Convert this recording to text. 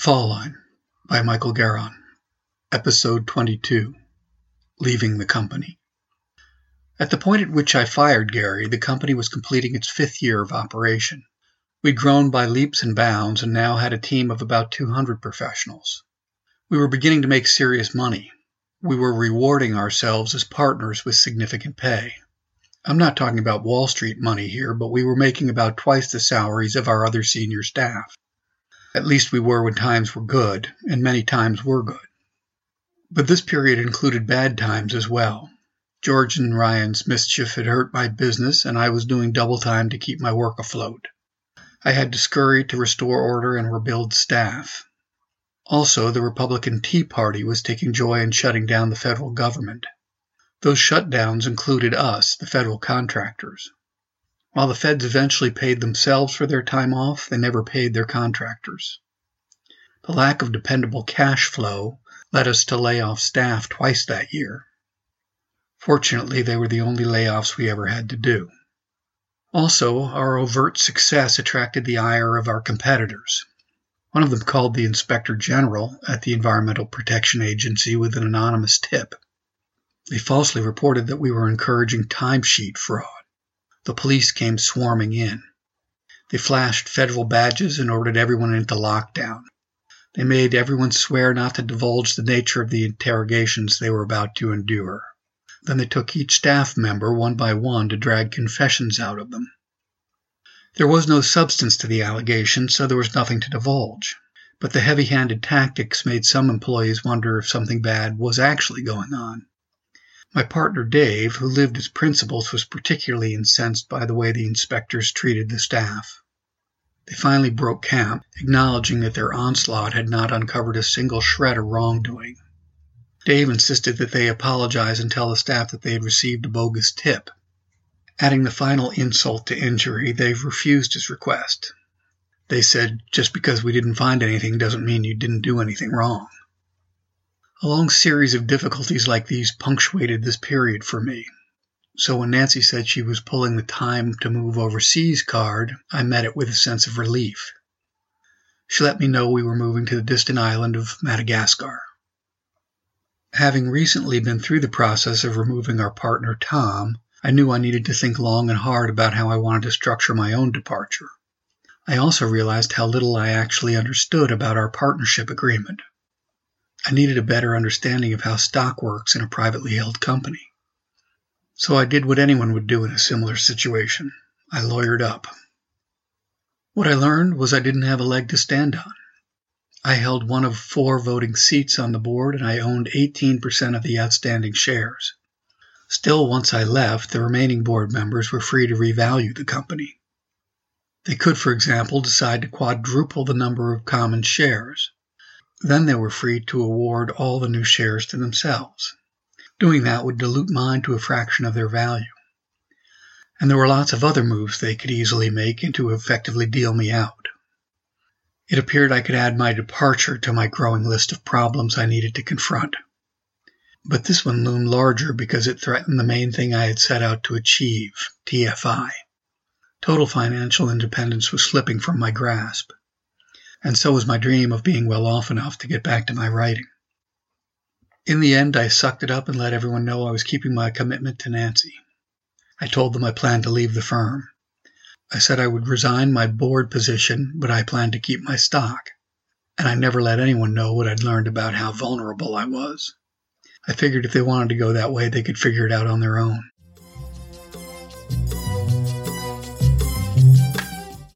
Fall Line by Michael Garon, Episode 22 Leaving the Company. At the point at which I fired Gary, the company was completing its fifth year of operation. We'd grown by leaps and bounds and now had a team of about 200 professionals. We were beginning to make serious money. We were rewarding ourselves as partners with significant pay. I'm not talking about Wall Street money here, but we were making about twice the salaries of our other senior staff. At least we were when times were good, and many times were good. But this period included bad times as well. George and Ryan's mischief had hurt my business, and I was doing double time to keep my work afloat. I had to scurry to restore order and rebuild staff. Also, the Republican Tea Party was taking joy in shutting down the federal government. Those shutdowns included us, the federal contractors. While the feds eventually paid themselves for their time off, they never paid their contractors. The lack of dependable cash flow led us to lay off staff twice that year. Fortunately, they were the only layoffs we ever had to do. Also, our overt success attracted the ire of our competitors. One of them called the Inspector General at the Environmental Protection Agency with an anonymous tip. They falsely reported that we were encouraging timesheet fraud the police came swarming in. They flashed federal badges and ordered everyone into lockdown. They made everyone swear not to divulge the nature of the interrogations they were about to endure. Then they took each staff member one by one to drag confessions out of them. There was no substance to the allegations, so there was nothing to divulge. But the heavy handed tactics made some employees wonder if something bad was actually going on. My partner Dave, who lived as principals, was particularly incensed by the way the inspectors treated the staff. They finally broke camp, acknowledging that their onslaught had not uncovered a single shred of wrongdoing. Dave insisted that they apologize and tell the staff that they had received a bogus tip. Adding the final insult to injury, they refused his request. They said, just because we didn't find anything doesn't mean you didn't do anything wrong. A long series of difficulties like these punctuated this period for me. So when Nancy said she was pulling the time to move overseas card, I met it with a sense of relief. She let me know we were moving to the distant island of Madagascar. Having recently been through the process of removing our partner Tom, I knew I needed to think long and hard about how I wanted to structure my own departure. I also realized how little I actually understood about our partnership agreement. I needed a better understanding of how stock works in a privately held company. So I did what anyone would do in a similar situation. I lawyered up. What I learned was I didn't have a leg to stand on. I held one of four voting seats on the board and I owned 18% of the outstanding shares. Still, once I left, the remaining board members were free to revalue the company. They could, for example, decide to quadruple the number of common shares. Then they were free to award all the new shares to themselves. Doing that would dilute mine to a fraction of their value. And there were lots of other moves they could easily make and to effectively deal me out. It appeared I could add my departure to my growing list of problems I needed to confront. But this one loomed larger because it threatened the main thing I had set out to achieve TFI. Total financial independence was slipping from my grasp and so was my dream of being well off enough to get back to my writing. In the end, I sucked it up and let everyone know I was keeping my commitment to Nancy. I told them I planned to leave the firm. I said I would resign my board position, but I planned to keep my stock. And I never let anyone know what I'd learned about how vulnerable I was. I figured if they wanted to go that way, they could figure it out on their own.